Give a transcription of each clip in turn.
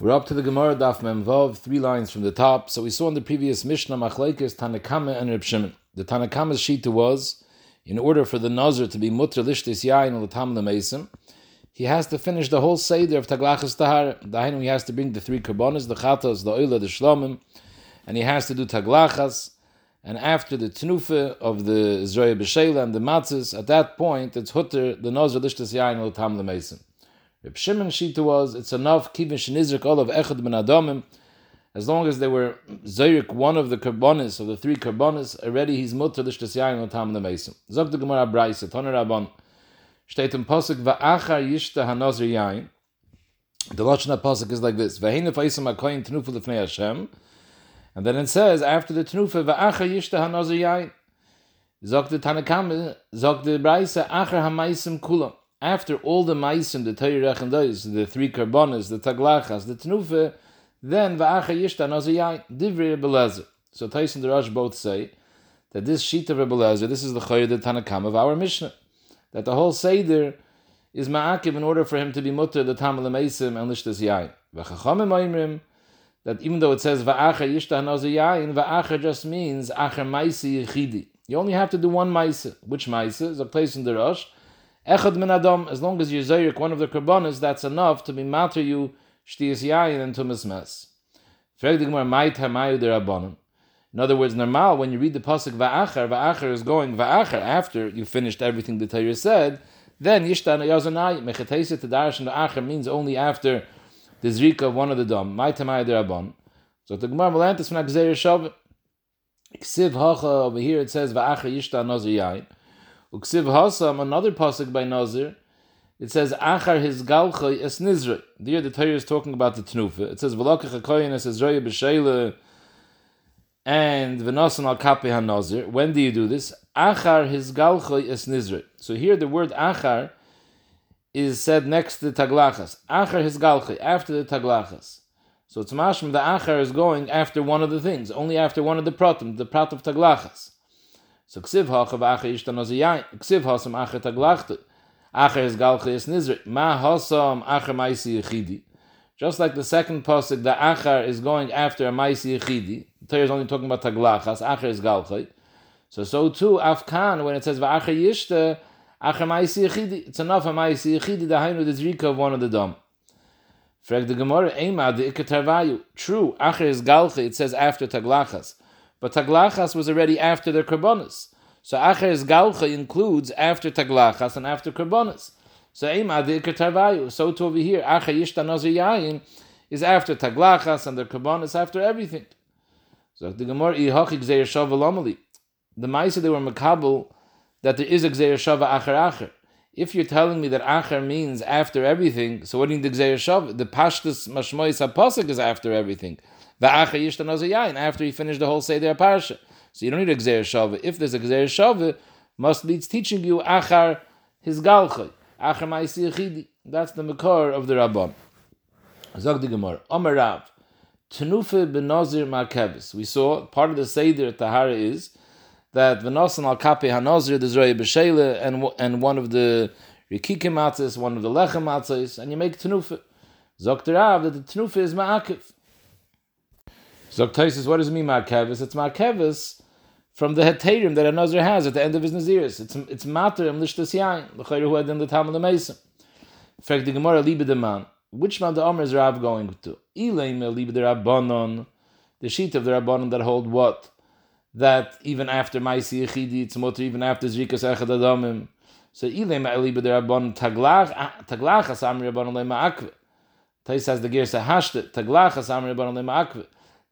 We're up to the Gemara Daf Memvav, three lines from the top. So we saw in the previous Mishnah Machlekes Tanakama and Reb Shimon. The Tanakama's shita was, in order for the Nazir to be mutter lishtis yain l'tam lemesim, he has to finish the whole seder of Taglachas Tahar. Dahin, he has to bring the three karbonas, the chatas, the oila, the shlomim, and he has to do Taglachas. And after the tnufa of the Zroya B'Shela and the matzahs, at that point, it's hutter, the Nazir lishtis yain l'tam lemesim. Reb Shimon Shita was, it's enough, kivin shenizrik of echad ben adamim, as long as they were zayrik one of the karbonis, of the three karbonis, already he's mutter l'shtas yayin l'tam l'meisim. Zog the Gemara Braisa, toner Rabban, steht im Posuk, va'achar yishta hanazir yayin, the Lashon Pasuk is like this, v'hein fa'isam ha'koyin tenufa l'fnei Hashem, and then it says, after the tenufa, va'achar yishta hanazir yayin, zog the Tanakam, zog the Braisa, achar ha'maisim kulam, after all the maisim, the Torah rechendois, the three karbonas, the taglachas, the tenufa, then va'acha yishta naziyai, divrei Rebelezer. So Tais and the Rosh both say that this sheet of Rebelezer, this is the Choyed Tanakam of our Mishnah, that the whole Seder is ma'akiv in order for him to be mutter the tamal maisim and lishtas yain. V'chachamim oimrim, that even though it says va'acha yishta naziyayin, va'acha just means acher maisi yichidi. You only have to do one maisa. Which maisa? Is a place in the Rosh. Echad min adam, as long as you're zayrik one of the karbonas, that's enough to be matter you shtiyas yayin and tumas mes. In other words, normal, when you read the pasuk va'achar, va'achar is going va'achar after you finished everything the Torah said, then yishtan yazanai, darash and va'achar means only after the zrika of one of the dom. Mai tamayah derabon. So the Gemara Melantis from Agzeir Shav, Ksiv over here it says va'achar yishtan nazir. Uksiv Hasam, another pasuk by Nazir, it says Achar his galchay es nizra. There the Torah is talking about the tnufa. It says V'lokach hakoyin es Ezraya b'sheila and v'nasan al kape hanazir. When do you do this? Achar his galchay es nizra. So here the word Achar is said next to the taglachas. Achar his galchay after the taglachas. So it's mashma the Achar is going after one of the things, only after one of the pratim, the prat of taglachas. So ksiv hacha v'acha yishtan oziyayin. Ksiv hasam acher taglachta. Acher is galcha is nizri. Ma hasam acher maisi yechidi. Just like the second pasuk, the achar is going after a maisi yechidi. The Torah is only talking about taglachas. Acher is galcha. So so too afkan when it says v'acher yishta acher maisi yechidi. It's enough a maisi yechidi. The hainu the zrika of one of the dom. Frag the Gemara, Ema the ikatarvayu. True, acher is galcha. It says after taglachas. But Taglachas was already after their Karbonis. So Acher's Galcha includes after Taglachas and after Karbonis. So Adir Tarvayu. So to over here, Acher Yishta Nazir Yayin is after Taglachas and their Karbonis after everything. So the Gemara Ihach Gzeir Shava Lomali. The Maisa they were Makabal that there is a Gzeir Shava Acher Acher. If you're telling me that Acher means after everything, so what do you mean the Gzeir Shava? The Pashtus Mashmois HaPasik is after everything. After he finished the whole Seder Parsha. So you don't need a Gzer Shava. If there's a Gzer must be teaching you Achar his Galchay. Achar Ma'isi. That's the Makor of the Rabban. Zog the Gemara. Omer Rav. Tenufe benazir markevis. We saw part of the Seder Tahara is that v'nosan al kape hanazir the Zroya b'sheile and and one of the rikikim one of the lechem and you make tenufe. Zog the Rav that the tenufe is ma'akiv. So what does it mean Markevis? It's Markevis from the heterim that a Nazir has at the end of his Naziris. It's it's matter and lishtas yain. The chayru who had in the Mason. In fact, the Gemara liebe the man. Which man the Omer is Rav going to? Ilaim liebe the Rabbanon. The sheet of the Rabbanon that hold what? That even after Maisi Yechidi, it's mutter even after Zrikas Echad Adamim. So Ilaim liebe the Rabbanon taglach ah, taglach asamri Rabbanon lema akve. Tais has the gear sahashte taglach asamri Rabbanon lema akve.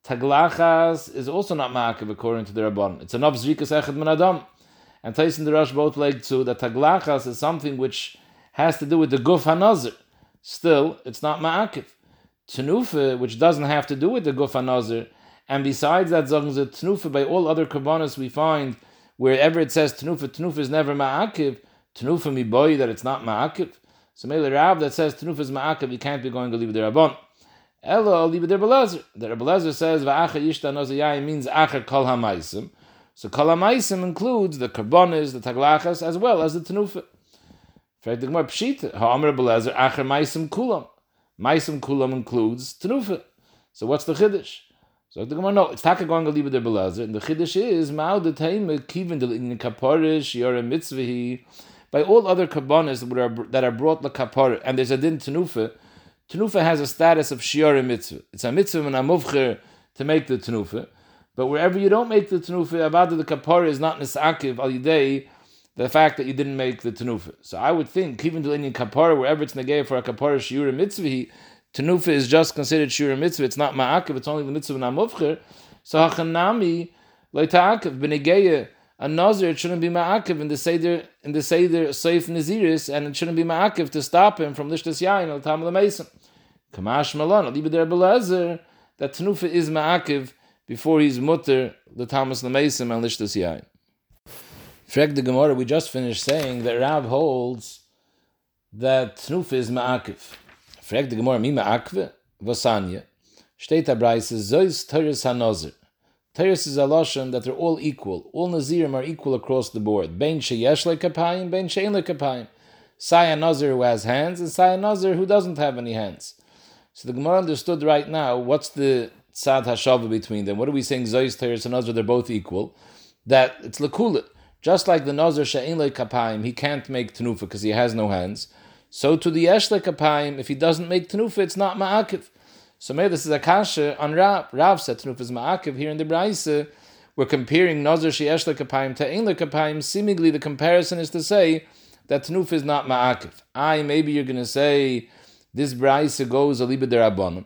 Taglachas is also not ma'akiv according to the Rabban. It's enough zrikas echad min adam. And and the Rush both like to that taglachas is something which has to do with the guf hanazir. Still, it's not ma'akiv. Tenufa, which doesn't have to do with the guf hanazir, and besides that, zogn ze tenufa by all other karbanos we find wherever it says tenufa, tenufa is never ma'akiv. Tenufa mi boy that it's not ma'akiv. So Mele Rav that says tenufa is ma'akiv, you can't be going to leave the Rabban. Elo libe der Belezer. The Belezer says va'acha yishta nozayai means acher kol hamaisim. So kol hamaisim includes the karbonis, the taglachas, as well as the tenufa. Fact the Gemara pshita ha'amar Belezer acher maisim kulam. Maisim Kulam includes Tenufa. So what's the Chiddush? So the Gemara, no, it's Taka going leave the Belazer, and the Chiddush is, Ma'u the Taima Kivin in Kaparish, Yora Mitzvahi, by all other kabbanas that are, that are brought the kapar, and there's a din tenufa, tenufa has a status of shiur mitzvah. It's a mitzvah and a muvcher to make the tenufa, but wherever you don't make the tenufa, about the kapar is not nisakiv al yidei, the fact that you didn't make the tenufa. So I would think, even to any kapar, wherever it's negay for a kapar shiur mitzvah, tenufa is just considered shiur mitzvah. It's not ma'akiv. It's only the mitzvah and a muvcher. So hachanami loita'akiv b'negeya a nazir it shouldn't be ma'akiv in the seder in the seder safe naziris, and it shouldn't be ma'akiv to stop him from lishtas yain al tam mason. Kamash malon aliba der belezer that tenufa is ma'akiv before he's mutter the Thomas Lamasim and lishtas yain. Freg the Gemara, we just finished saying that Rav holds that tenufa is ma'akiv. Freg the Gemara, mi ma'akve vosanya. Steht abreis zois teres hanozir. Teres is a lashon that they're all equal. All Nazirim are equal across the board. Bein sheyesh lekapayim, bein shein lekapayim. Say a Nazir who has hands, and say a Nazir who doesn't have any hands. So the Gemara understood right now what's the tzad hashava between them. What are we saying? Zois, Teres, and Nazir, they're both equal. That it's lekulit. Just like the Nazir shein lekapayim, he can't make tenufa because he has no hands. So to the yesh lekapayim, if he doesn't make tenufa, it's not ma'akiv. So maybe this is a kasha on Rav. Rav said Tanuf is ma'akiv here in the Braise. We're comparing Nazar Sheesh Lekapayim to Ein Lekapayim. Seemingly, the comparison is to say that Tanuf is not ma'akiv. I maybe you're going to say this Braise goes a derabanim.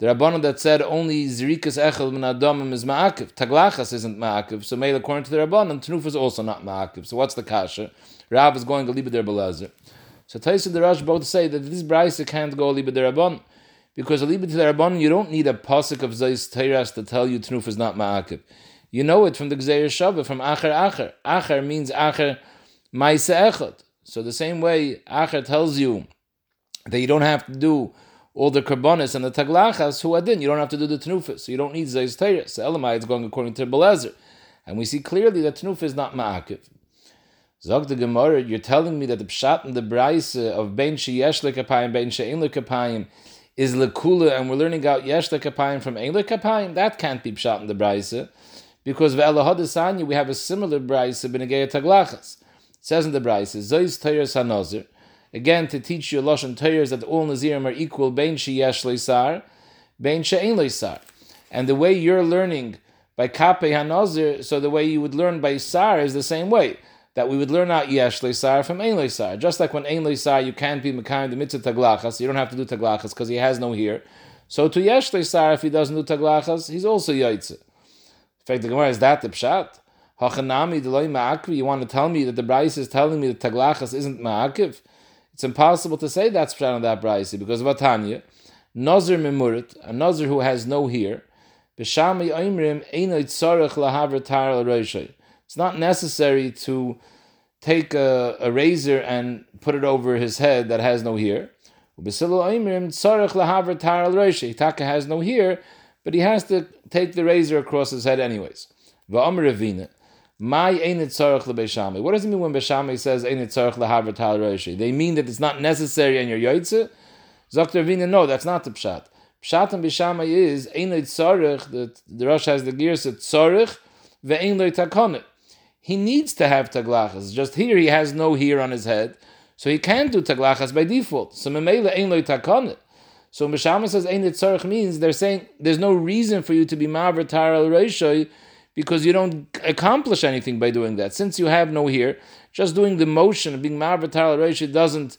The Rabbanon that said only Zirikas Echel min Adamim is ma'akiv. Taglachas isn't ma'akiv. So maybe according to the Rabbanon, Tanuf is also not ma'akiv. So what's the kasha? Rav is going a liba der So Taisa the Rash both say that this Braise can't go a derabanim. Because a little bit to the Rabban, you don't need a pasuk of Zayis Teiras to tell you Tnuf is not Ma'akib. You know it from the Gzeir Shabbat, from Acher Acher. Acher means Acher Maise Echot. So the same way Acher tells you that you don't have to do all the karbonis and the taglachas who adin. You don't have to do the tnufas, so you don't need zayis teiras. Elamai is going according to Belezer, and we see clearly that tnufa is not ma'akiv. Zog the Gemara, you're telling me that the pshat and the brayse of ben sheyesh lekapayim, ben she'en lekapayim is lekula, and we're learning out yesh kapayim from ein kapayim. That can't be pshat in the brayse, because ve'elahadasanya we have a similar brayse b'negeya taglachas. Says in the brayse zois tayers hanozir. Again, to teach you lashon tayers that all nazirim are equal bein sheyesh leisar, bein she'ein leisar, and the way you're learning by kape hanozir, so the way you would learn by sar is the same way that we would learn out yesh leisar from ein leisar. Just like when ein leisar you can't be mekayim the mitzvah taglachas, you don't have to do taglachas because he has no here. So to yesh leisar, if he doesn't do taglachas, he's also yaitze. In fact, the Gemara is that the pshat. Hachanami deloy ma'akvi. You want to tell me that the Bryce is telling me that taglachas isn't ma'akiv? It's impossible to say that's pshat on that Bryce because of Atanya. Nazir memurit, a nazir who has no here. B'shami oimrim einoit tzarech lahavr tar al it's not necessary to take a, a, razor and put it over his head that has no hair. Taka has no hair, but he has to take the razor across his head anyways. My What does it mean when Beshame says They mean that it's not necessary in your yoitze? Dr. Vina, no, that's not the pshat. Pshat and Beshame is Einit the Rosh has the gears at Tzarech, Ve'ein Lo Takonet he needs to have taglachas. Just here, he has no hair on his head, so he can't do taglachas by default. So memela ein loy takonet. So Mishama says ein tzarich means they're saying there's no reason for you to be maver al reishoy because you don't accomplish anything by doing that. Since you have no hair, just doing the motion of being maver al reishoy doesn't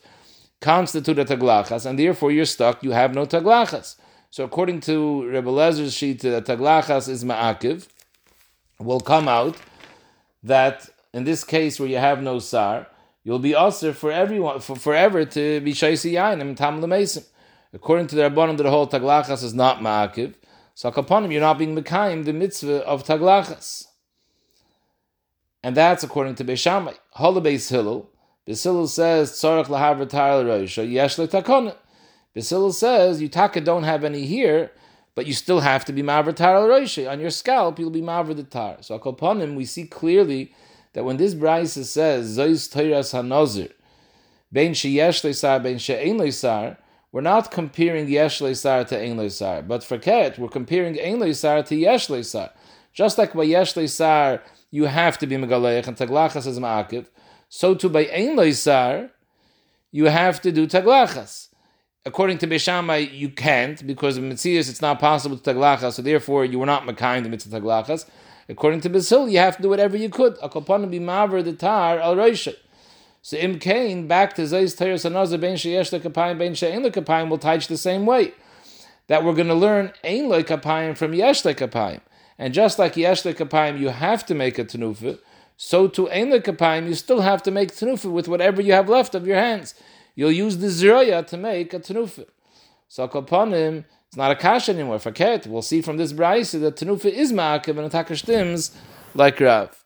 constitute a taglachas, and therefore you're stuck. You have no taglachas. So according to Rebbe Lezer's sheet, the taglachas is ma'akiv. Will come out that in this case where you have no sar, you'll be usher for everyone for forever to be shaisi yain and tam lemesim. According to the rabbanon, the whole taglachas is not ma'akiv. So kaponim, you're not being mekayim the mitzvah of taglachas. And that's according to Beishamai. Holabeis Hillel, Beis says, Tzorach lahav retar yesh le'takona. Beis says, you taka don't have any here, but you still have to be maver tar al On your scalp, you'll be maver the tar. So upon him, we see clearly that when this brisa says zois toiras hanozir, bein sheyesh leisar, bein she'ein leisar, we're not comparing Yesh Sar to Ein Sar, but for Ket, we're comparing Ein Sar to Yesh Sar. Just like by Yesh Sar, you have to be Megaleich and Taglachas is Ma'akiv, so too by Ein Sar, you have to do Taglachas. According to Beishamai, you can't, because in Metzias it's not possible to Taglachas, so therefore you were not Makaim the Mitzvah Taglachas. According to Basil, you have to do whatever you could. The Tar al. So im kain back to Zayis Teres Another Ben Sheyesh Lekapayim Ben She'en Lekapayim will teach the same way. That we're going to learn Ein Lekapayim from Yesh Lekapayim. And just like Yesh Lekapayim, you have to make a Tanufa, so to Ein Lekapayim, you still have to make Tanufa with whatever you have left of your hands. You'll use the Zroya to make a Tanufa. So Kapanim, it's not a kash anymore. Faket, we'll see from this brayse that Tanufa is Ma'akiv and Atakashtims like Rav.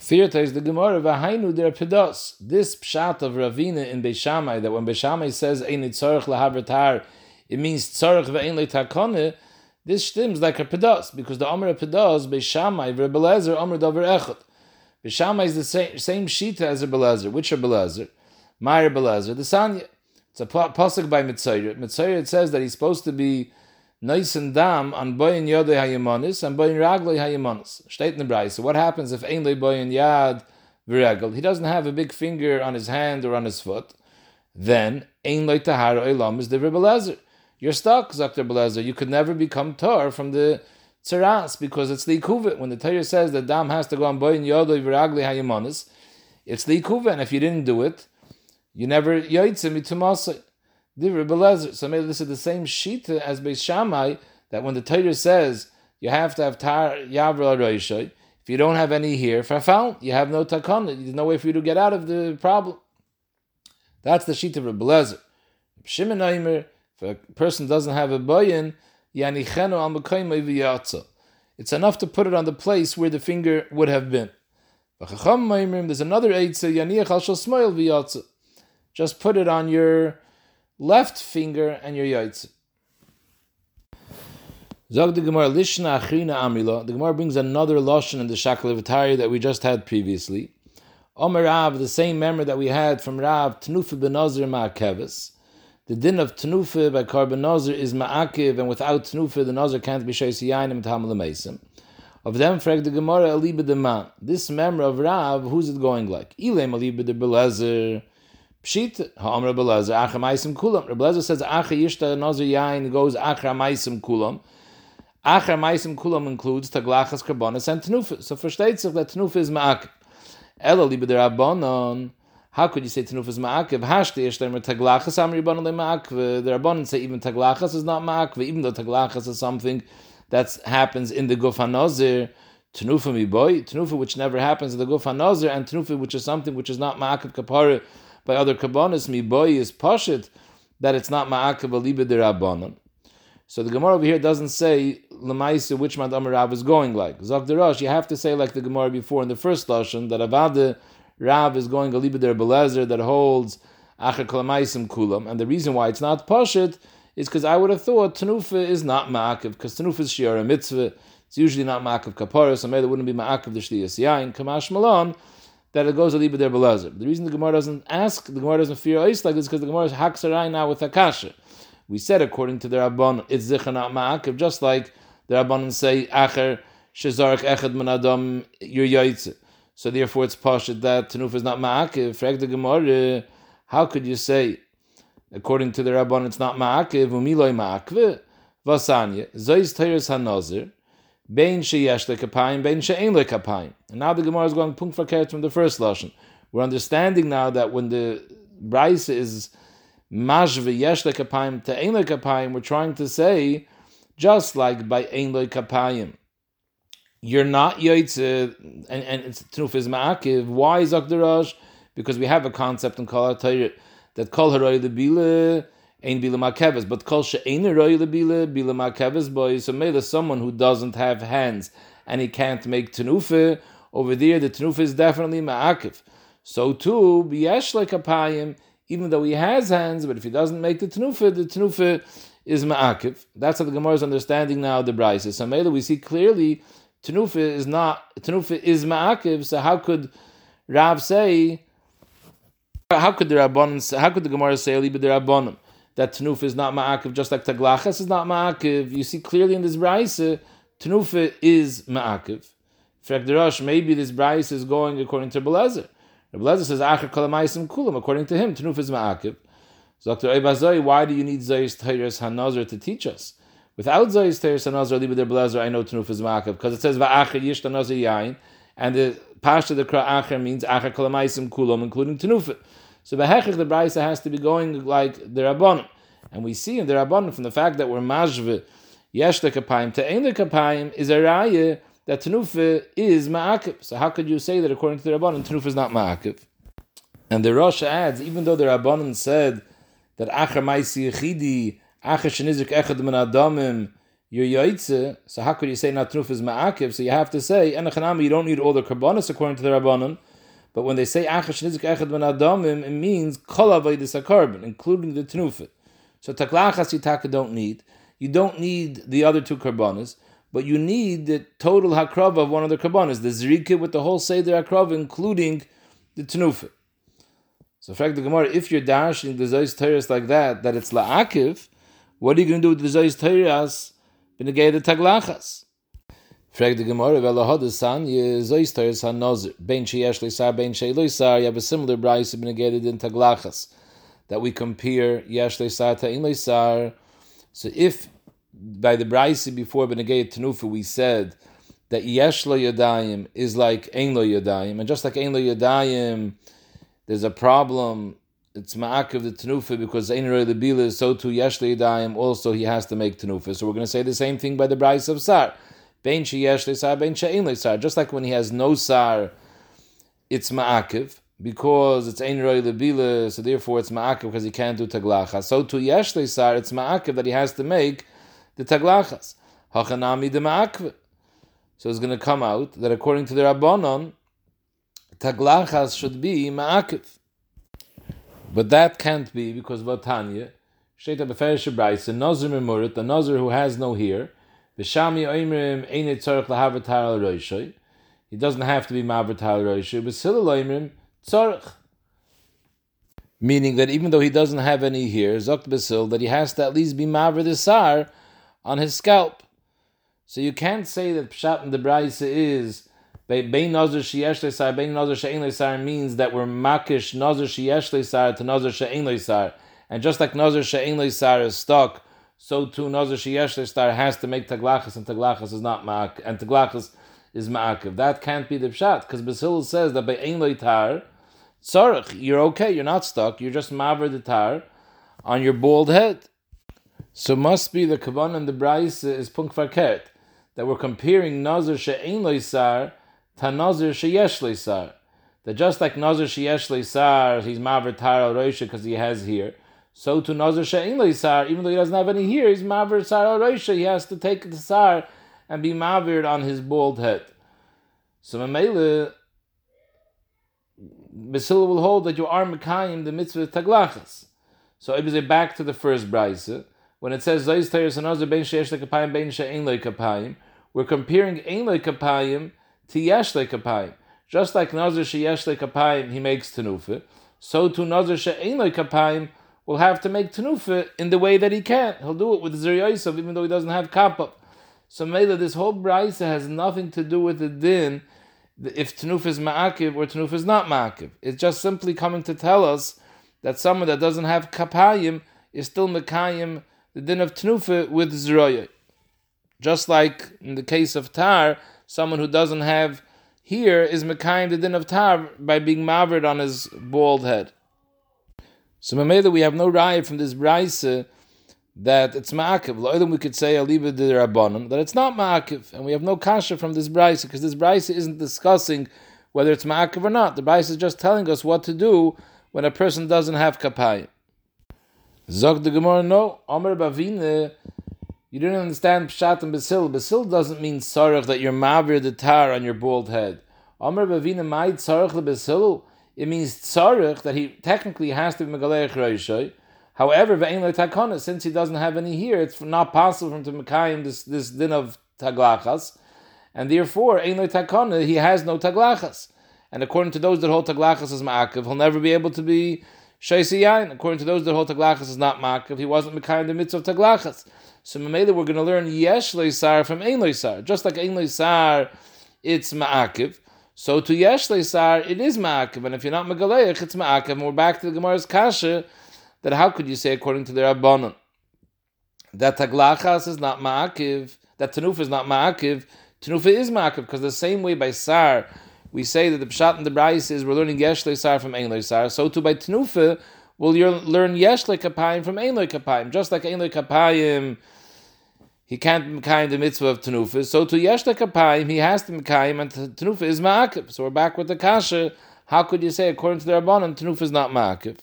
Vierta is the Gemara v'hainu der pedos. This pshat of Ravina in Beishamai that when Beishamai says ein tzorich lahavratar, it means tzorich ve'ein letakone. This stems like a pedos because the Omer pedos Beishamai v'Rebelezer Omer davar echot. Beishamai is the same same shita as Rebelezer. Which Rebelezer? My Rebelezer, the Sanya. It's a pasuk by Mitzayir. Mitzayir it says that he's supposed to be nice and dam on boyin yodei hayamanis and boyin raglei hayamanis. State in the Bryce. So what happens if ein boyin yad v'regel? He doesn't have a big finger on his hand or on his foot. Then ein le tahar olam is the Rebelezer. You're stuck, Zakter Belezer. You could never become tar from the tzaras because it's the kuvit. When the Torah says that dam has to go on boyin yodei v'raglei hayamanis, it's the kuvit. And if you didn't do it, you never yoitzim itumasai. So maybe this is the same shita as Beis Shammai that when the Torah says you have to have tar yavra roishay, if you don't have any here, fafal, you have no takon. There's no way for you to get out of the problem. That's the shita of Rebelezer. Shimon Aimer, if a person doesn't have a al It's enough to put it on the place where the finger would have been. There's another eitzah Just put it on your left finger and your yaitz. Zog the Gemara Lishna Achrina Amila. The Gemara brings another lashon in the Shakal that we just had previously. Omer Rav, the same memory that we had from Rav Tnufa ben Nazir Ma'akevis. The din of Tnufa by Karban Nazir is Ma'akiv, and without Tnufa the Nazir can't be Shaisi Yainim Tamal Of them, frag the Gemara Aliba de Ma. This memory of Rav, who's it going like? Ilem Aliba de Belezer. Pshit, ha'amr Rebelezer, acha maisim kulam. Rebelezer says, acha yishta nazir yain goes acha maisim kulam. Acha maisim kulam includes taglachas karbonis and tenufa. So versteht sich that tenufa is ma'akiv. Ela libe der Rabbanon, how could you say tenufa is ma'akiv? Hashte yesh lemer taglachas am ribbanon le ma'akiv. The Rabbanon say even taglachas is not ma'akiv, even though taglachas is something that happens in the guf hanazir. Tenufa mi boy, tenufa which never happens in the guf hanazir, and tenufa which is something which is not ma'akiv kapara, by other kabbanis, mi boy is pashit, that it's not ma'akav. So the Gemara over here doesn't say lemaisa which madam Rav is going like. Zok Rosh, you have to say like the Gemara before in the first lashon that avada Rav is going aliba de Belezer that holds kalamaisim kulam, and the reason why it's not pashit is because I would have thought tenufa is not ma'akiv because tenufa is shiara mitzvah. It's usually not ma'akiv kapara, so maybe it wouldn't be ma'akiv the shliyas yain kamash malon that it goes a little bit belazer. The reason the Gemara doesn't ask, the Gemara doesn't fear ice like this, because the Gemara is haksarai now with akasha. We said according to the Rabban, it's zichanat ma'akiv, just like the Rabban say acher shezarek echad manadam your yaitze. So therefore, it's pashut that tenuf is not ma'akiv. Frag the Gemara, how could you say, according to the Rabban, it's not ma'akiv, umiloi ma'akiv, vasanya, zois teres hanazir, Bein sheyesh lekapayim, bein she'ein lekapayim. And now the Gemara is going punkt verkehrt from the first lashon. We're understanding now that when the Bryce is mashve yesh lekapayim to ein lekapayim, we're trying to say just like by ein lekapayim. You're not yoitze, and, and it's truf is ma'akiv. Why is Akdarash? Because we have a concept in Kol that Kol Haroy Lebile Ein bila makeves, but kol she'ein roy lebila bila makeves boy. So maybe someone who doesn't have hands and he can't make tenufa over there. The tenufa is definitely ma'akev. So too biyesh like apayim, even though he has hands, but if he doesn't make the tenufa, the tenufa is ma'akev. That's how the Gemara is understanding now the brisa. So maybe we see clearly tenufa is not tenufa is ma'akev. So how could Rav say? How could the Rabbanon? How could the Gemara say Liba the Rabbanon? That Tanuf is not Ma'akiv, just like Taglachas is not Ma'akiv. You see clearly in this Braisa, Tanufa is Ma'akiv. Frekderash, maybe this Braisa is going according to Belezer. Belezer says, Acher Kalamaisim Kulam. According to him, Tanuf is Ma'akiv. So Dr. Ebazoi, why do you need Zayis Teiris HaNazar to teach us? Without Zayis Teiris HaNazar, Liba der Belezer, I know Tanuf is Ma'akiv. Because it says, Va'acher Yish Nazar Yain. And the Pasha the Kra Acher means Acher Kalamaisim Kulam, including Tanufa. So Behechich, the Braisa has to be going like the Rabbanim. And we see in the Rabbanim from the fact that we're Majve, Yesh the Kapayim, to Ein the Kapayim, is a Raya that Tanufa is Ma'akiv. So how could you say that according to the Rabbanim, Tanufa is not Ma'akiv? And the Rosh adds, even though the Rabbanim said that Acher Maisi Yechidi, Acher Shenizik Echad Min Adamim, your yaitze, so how could you say not Tanufa is Ma'akiv? So you have to say, Enochanami, you don't need all the Karbanis according to the Rabbanim, but when they say Achash Nizik Echad Ben Adamim, it means Kol Avaydis HaKarban, including the Tnufit. So Taklachas Yitaka don't need. You don't need the other two Karbanas, but you need the total Hakrava of one of the Karbanas, the Zrika with the whole Seder Hakrava, including the Tnufit. So, in fact the Gemara, if you're dashing the Zoy's Teres like that, that it's La'akiv, what are you going to do with the Zoy's Teres? Benegay the Taglachas. Frag the Gemara, Vela Hodasan, ye Zoister San Nozer, Ben Sheyesh Leisar, Ben Shei Leisar, you have a similar Bryce been negated in Taglachas, that we compare Yesh Leisar to In Leisar. So if by the Bryce before Benegayet Tanufa we said that Yesh Yadayim is like Ein Yadayim, and just like Ein Yadayim, there's a problem, it's Ma'akiv the Tanufa because Ein Lo is so too Yesh Yadayim, also he has to make Tanufa. So we're going to say the same thing by the Bryce of Sar. Bein sheyesh lesar, bein lesar. Just like when he has no sar, it's ma'akiv because it's ein roi lebila, so therefore it's ma'akiv because he can't do taglachas. So to yesh lesar, it's ma'akiv that he has to make the taglachas. Hachanami de ma'akiv. So it's going to come out that according to the Rabbanon, taglachas should be ma'akiv. But that can't be because Vatanya, Shteta Beferish Braisa, Nazir Memurit, the Nazir who has no hair, V'shami oimrim roishoy. He doesn't have to be mavat al roishoy. But still oimrim tzorich. Meaning that even though he doesn't have any here, zokt basil, that he has to at least be maver the sar on his scalp. So you can't say that pshat in the brayse is bein nazar sheyesh sar bein nazar she'ein sar means that we're makish nazar sheyesh sar to nazar she'ein sar, and just like nazar she'ein sar is stuck so too Nazir Sheyesh star has to make Taglachas, and Taglachas is not Ma'ak, and Taglachas is Ma'akiv. That can't be the Pshat, because Basil says that by Ein Tar, Tzarech, you're okay, you're not stuck, you're just Maver the Tar on your bald head. So must be the Kavan and the Brais is Punk Farkert, that we're comparing Nazir She'ein Sar to Nazir Sheyesh Sar. That just like Nazir Sheyesh Sar, he's Maver Tar al because he has here. So to Nazir She'in Sar, even though he doesn't have any here, he's Mavir Sar al He has to take the Sar and be Mavir on his bald head. So Mamela, Basila will hold that you are Mekayim the mitzvah Taglachas. So it back to the first Braise. When it says Zayis Teres and Nazir Ben She'esh Lekapayim Ben She'in Lekapayim, we're comparing Ein Lekapayim to Yesh Lekapayim. Just like Nazir She'esh Lekapayim, he makes Tenufa, so to Nazir She'in Lekapayim, will have to make tenufa in the way that he can. He'll do it with Zeriyosov, even though he doesn't have kappa. So Mela, this whole brisa has nothing to do with the din if tenufa is ma'akiv or tenufa is not ma'akiv. It's just simply coming to tell us that someone that doesn't have kapayim is still mekayim the din of tenufa with Zeroyah. Just like in the case of tar, someone who doesn't have here is mekayim the din of tar by being mavered on his bald head. So Mamela, we have no raya from this brisa that it's ma'akiv. Lo'ilim we could say aliba de rabbanim that it's not ma'akiv, and we have no kasha from this brisa because this brisa isn't discussing whether it's ma'akiv or not. The brisa is just telling us what to do when a person doesn't have kapayim. Zog the Gemara, no. Omer Bavine, you didn't understand Pshat and Basil. Basil doesn't mean sarach that you're mavir the tar on your bald head. Omer Bavine might sarach the Basil it means tzarich that he technically has to be megalech reishay. However, ve'en takana, since he doesn't have any here, it's not possible for him to mekayim this this din of taglachas, and therefore ein takana he has no taglachas. And according to those that hold taglachas as ma'akiv, he'll never be able to be Shaisi Yain. According to those that hold Taglachas is not Makav, he wasn't Mekayim the mitzvah of Taglachas. So Mamela, we're going to learn Yesh Leisar from Ein Leisar. Just like Ein Leisar, it's Ma'akiv. So to Yesh Sar, it is Ma'akiv. And if you're not Megaleich, it's Ma'akiv. And we're back to the Gemara's Kasha, that how could you say according to the Rabbanon, that Taglachas is not Ma'akiv, that Tanuf is not Ma'akiv, Tanufa is Ma'akiv, because the same way by Sar, we say that the Pshat and the Brais is we're learning Yesh Sar from Ein Sar, So too by Tanufa, we'll learn Yesh Kapayim from Ein Kapayim. Just like Ein Kapayim, he can't Mekayim the mitzvah of Tanufa. So to Yesh Kapayim, he has to Mekayim, and Tanufa is Ma'akiv. So we're back with the Kasha. How could you say, according to the Rabbanon, Tanufa is not Ma'akiv?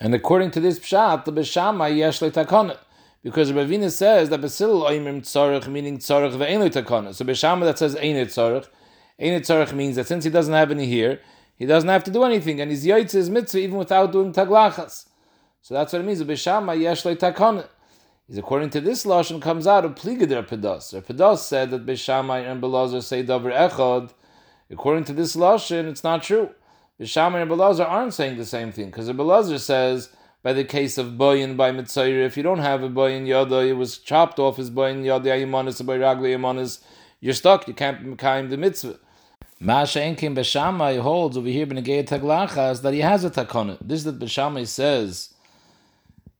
And according to this Pshat, the Beshama Yesh Takonet. Because Ravina says that Basil Oimim Tzorach, meaning Tzorach ve'en Takonet. So Beshama that says Ein Tzorach, Ein Tzorach means that since he doesn't have any here, he doesn't have to do anything, and he's Yoitz his mitzvah even without doing Taglachas. So that's what it means. Beshama Yesh Takonet is according to this lashon comes out of pligader pedas. Or pedas said that Beishamai and Belazar say davar echad. According to this lashon, it's not true. Beishamai and Belazar aren't saying the same thing because Belazar says by the case of boyin by mitzayir, if you don't have a boyin yada, it was chopped off his boyin yada ayimanis by ragli ayimanis, you're stuck. You can't mekayim the mitzvah. Masha Enkim Beshamai holds over here Benegei Taglachas that he has a takona. This is that Beshamai says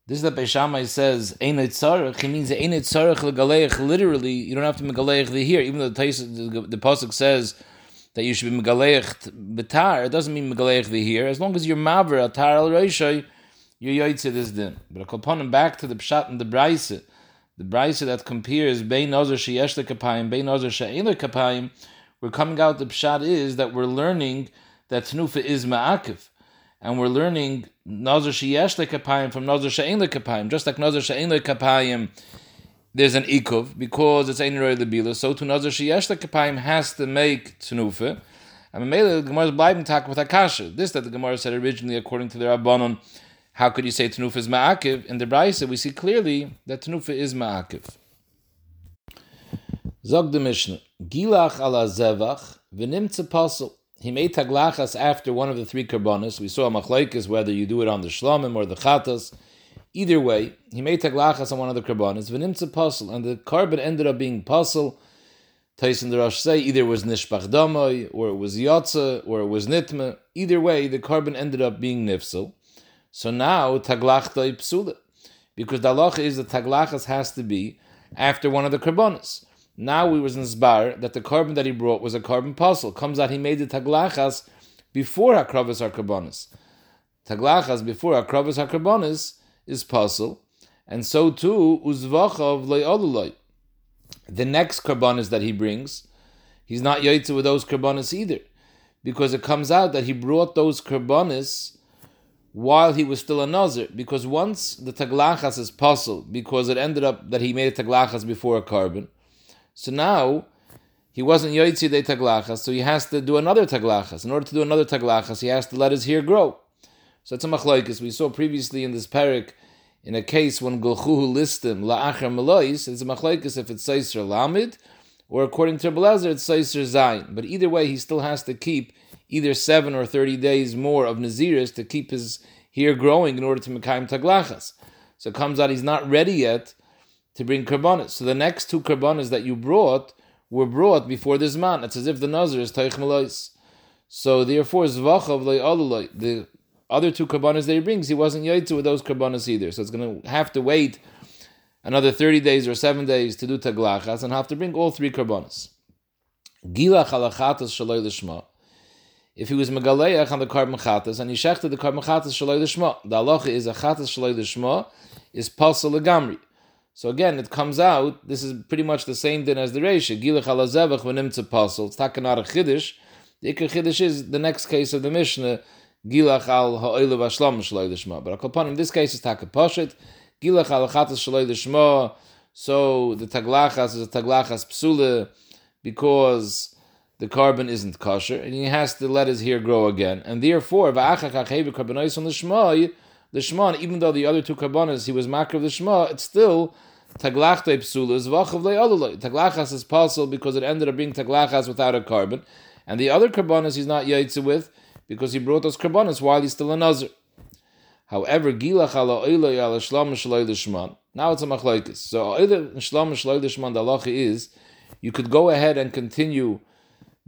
this is that Beishamai says Ein Tzarech. He means Ein Tzarech legaleich. Literally, you don't have to megaleich the here. Even though the the, the pasuk says that you should be megaleich betar, it doesn't mean megaleich the here. As long as you're maver atar al reishay, you're yoytze this din. But upon him back to the pshat and the brayse, the brayse that compares bein ozer sheyesh lekapayim, bein ozer she'ein lekapayim. We're coming out. The pshat is that we're learning that tenufa is ma'akiv and we're learning Nazar Sheyesh Lekapayim from Nazar She'en Lekapayim. Just like Nazar She'en Lekapayim, there's an Ikuv, because it's Ein Roy Lebila, so to Nazar Sheyesh Lekapayim has to make Tnufa. And Mamela, the is bleiben talk with Akasha. This that the Gemara said originally, according to the Rabbanon, how could you say Tnufa is Ma'akiv? In the Braisa, we see clearly that Tnufa is Ma'akiv. Zog the Mishnah, Gilach ala Zevach, v'nimtze Pasel he made taglachas after one of the three karbonis. We saw a machlaikis whether you do it on the shlamim or the chatas. Either way, he made taglachas on one of the karbonis. V'nimtza puzzle, and the carbon ended up being puzzle. Tyson the Rosh say either it was nishpach damoy, or it was yotza, or it was nitma. Either way, the carbon ended up being nifsel. So now taglachta psula, because the halacha is that taglachas has to be after one of the karbonis. Now we was inspired that the carbon that he brought was a carbon puzzle. Comes out he made the taglachas before hakravis harkarbonis. Taglachas before hakravis harkarbonis is puzzle, and so too uzvachav le'olulay. The next karbonis that he brings, he's not yaitza with those karbonis either, because it comes out that he brought those karbonis while he was still a nazir. Because once the taglachas is puzzle, because it ended up that he made a taglachas before a carbon so now he wasn't yoitzi de taglachas, so he has to do another taglachas. In order to do another taglachas, he has to let his hair grow. So it's a machlokes. We saw previously in this parak, in a case when gulchuhu listim la'achar melois, it's a machlokes if it's seiser lamid, or according to Blazer, it's seiser zayin. But either way, he still has to keep either seven or thirty days more of naziris to keep his hair growing in order to mekayim taglachas. So it comes out he's not ready yet to bring karbonis. So the next two karbonis that you brought were brought before this man. It's as if the nazir is taich melois. So therefore, zvachav the other two karbonis that he brings, he wasn't yaitzu with those karbonis either. So it's going to have to wait another 30 days or 7 days to do taglachas and have to bring all three karbonis. Gilach alachatas shaloi lishma. If he was megaleach on the carbon chatas and he shechted the carbon chatas shaloi lishma, the halacha is a chatas shaloi lishma is pasal legamri. So again, it comes out, this is pretty much the same din as the Reisha. Gilach ala zevach v'nimtze pasel. It's takanat a chiddush. The ikar chiddush is the next case of the Mishnah, Gilach al ha'oilu v'ashlam shaloi l'shma. But upon in this case, it's taka poshet. Gilach al chatas shaloi l'shma. So the taglachas is a taglachas psula because the carbon isn't kosher, and he has to let his hair grow again. And therefore, v'achach achevi karbonois on l'shma, the Shema, even though the other two karbonas he was makar of the Shema, it's still taglachte psulas vachav le'olulay. Taglachas is possible because it ended up being taglachas without a carbon, and the other karbonas he's not yaitze with because he brought those karbonas while he's still a nazir. However, gilach ala oila ala shlam shaloi lishman. Now it's a machlokes. So oila shlam shaloi lishman. The halacha is you could go ahead and continue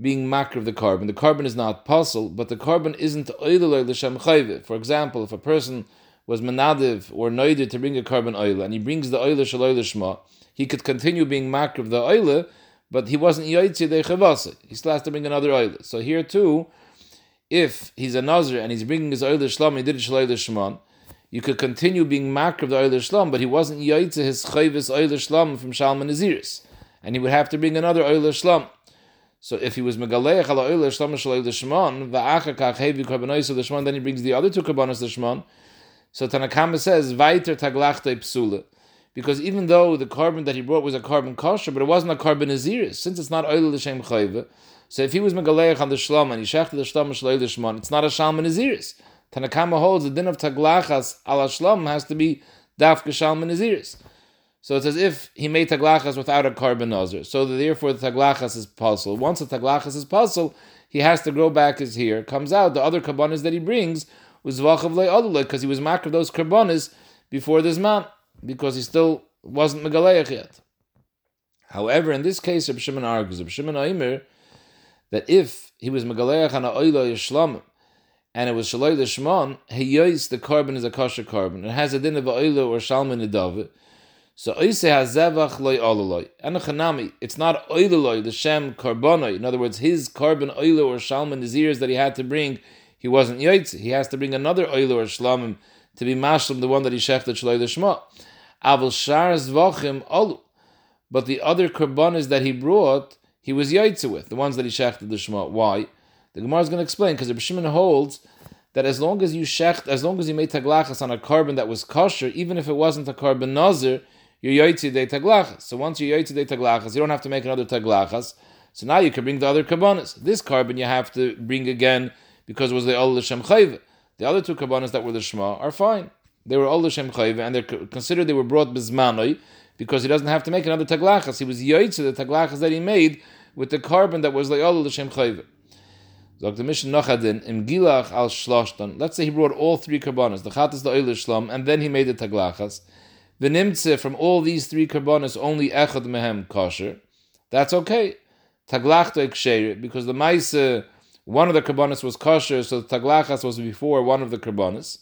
being makr of the carbon. The carbon is not puzzle, but the carbon isn't oila l'shem chayve. For example, if a person was menadiv or noidir to bring a carbon oila and he brings the oila shaloi lishma, he could continue being makr of the oila, but he wasn't yoytzi de chavasa. He still has to bring another oila. So here too if he's a Nazir and he's bringing his oil shlam, he did shalei shman, you could continue being makr of the oil shlam, but he wasn't yaitze his chayvis oil shlam from Shalman Naziris, and he would have to bring another oil shlam. So if he was megaleich ala oil shlam shalei shman, va'acha kach hevi karbonois of then he brings the other two karbonos the shman. So Tanakama says vaiter taglachta psula. Because even though the carbon that he brought was a carbon kosher, but it wasn't a carbon naziris, since it's not oil l'shem chayve, so if he was megaleich on the shlom and he shechted the shlom shloi lishmon, it's not a shalman naziris. Tanakama holds the din of taglachas ala shlom has to be dafka shalman naziris. So it's as if he made taglachas without a carbon nazir. So therefore the taglachas is puzzle. Once the taglachas is puzzle, he has to grow back his hair. Comes out the other karbonas that he brings was vachav le'adulay because he was mak of those karbonas before this man because he still wasn't megaleich yet. However, in this case, Reb Shimon argues, Reb Shimon Aimer, that if he was megaleach on a oilo yishlamim, and it was shaloi he heyois the carbon is a kosher carbon. It has a din of oilo or shalman nedave. So oise hazevach loy ololoi. Anachanami, it's not oiloloi, the shem carbonoi. In other words, his carbon oilo or shalman nazirs that he had to bring, he wasn't yoitz. He has to bring another oilo or shlamim to be mashlim, the one that he shechted shaloi lishma. Aval shar zvachim olu. But the other karbonis that he brought, he was yaitze with, the ones that he shechted the Shema. Why? The Gemara is going to explain, because the Shimon holds that as long as you shecht, as long as you made taglachas on a carbon that was kosher, even if it wasn't a carbon nazir, you're yaitze de taglachas. So once you're yaitze de taglachas, you don't have to make another taglachas. So now you can bring the other carbonas. This carbon you have to bring again because it was the Ol L'Shem Chayve. The other two carbonas that were the Shema are fine. They were Ol L'Shem Chayve, and they're considered they were brought bizmanoi because he doesn't have to make another taglachas. He was yaitze the taglachas that he made with the carbon that was le'ol l'shem chayve. The mission nachadin im al shloshton. Let's say he brought all three carbonas, the chatas, the oil shlam, and then he made the taglachas. The nimtze from all these three carbonas only echad mehem kosher. That's okay. Taglachta eksher because the maise one of the carbonas was kosher, so the taglachas was before one of the carbonas.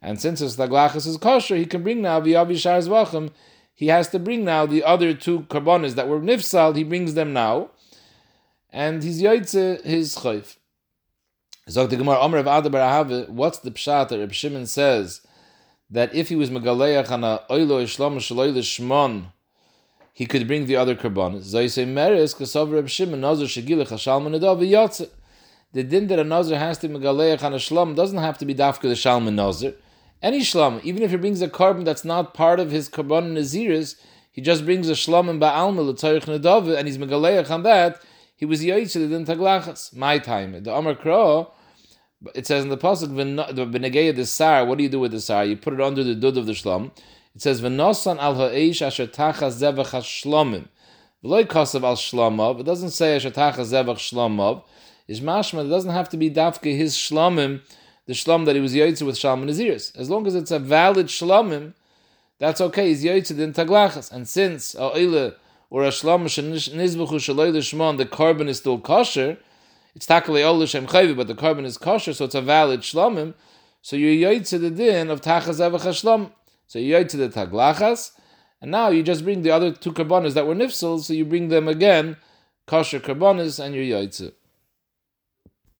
And since his taglachas is kosher, he can bring now v'yavi shar zvachim. He has to bring now the other two carbonas that were nifsal. He brings them now and he's yaitze his chayf. Zog the Gemara Omer of Adabar What's the pshat that Reb Shimon says that if he was megaleach on a oilo ishlam shaloi lishmon, he could bring the other karbonis. Zay say meres kasav Reb Shimon nazar shegilach hashalman nadav v'yatze. The din that a nazar has to megaleach on a shlam doesn't have to be dafka the shalman nazar. Any shlam, even if he brings a carbon that's not part of his carbon naziris, he just brings a shlam in ba'alma l'tzarich nadav, and he's megaleach on that he was yaitzel in taglachas. My time. The Amar Kro, it says in the pasuk benegeya the sar. What do you do with the sar? You put it under the dud of the shlam. It says v'nosan al ha'eish asher tachas zevach hashlomim. V'loy kosav al shlomov. It doesn't say asher tachas zevach shlomov. Is mashma. It doesn't have to be dafke his shlomim, the shlom that he was yaitzel with shalom naziris. As long as it's a valid shlomim, that's okay. He's yaitzel in taglachas. And since ha'ile or a shlam nizbuchu shaloi l'shmon, the carbon is still kosher, it's takale ol l'shem chayvi, but the carbon is kosher, so it's a valid shlamim, so you yoy to the din of tachas evach shlam. So you yoy to the taglachas, and now you just bring the other two carbonas that were nifsal, so you bring them again, kosher carbonas, and you're yoy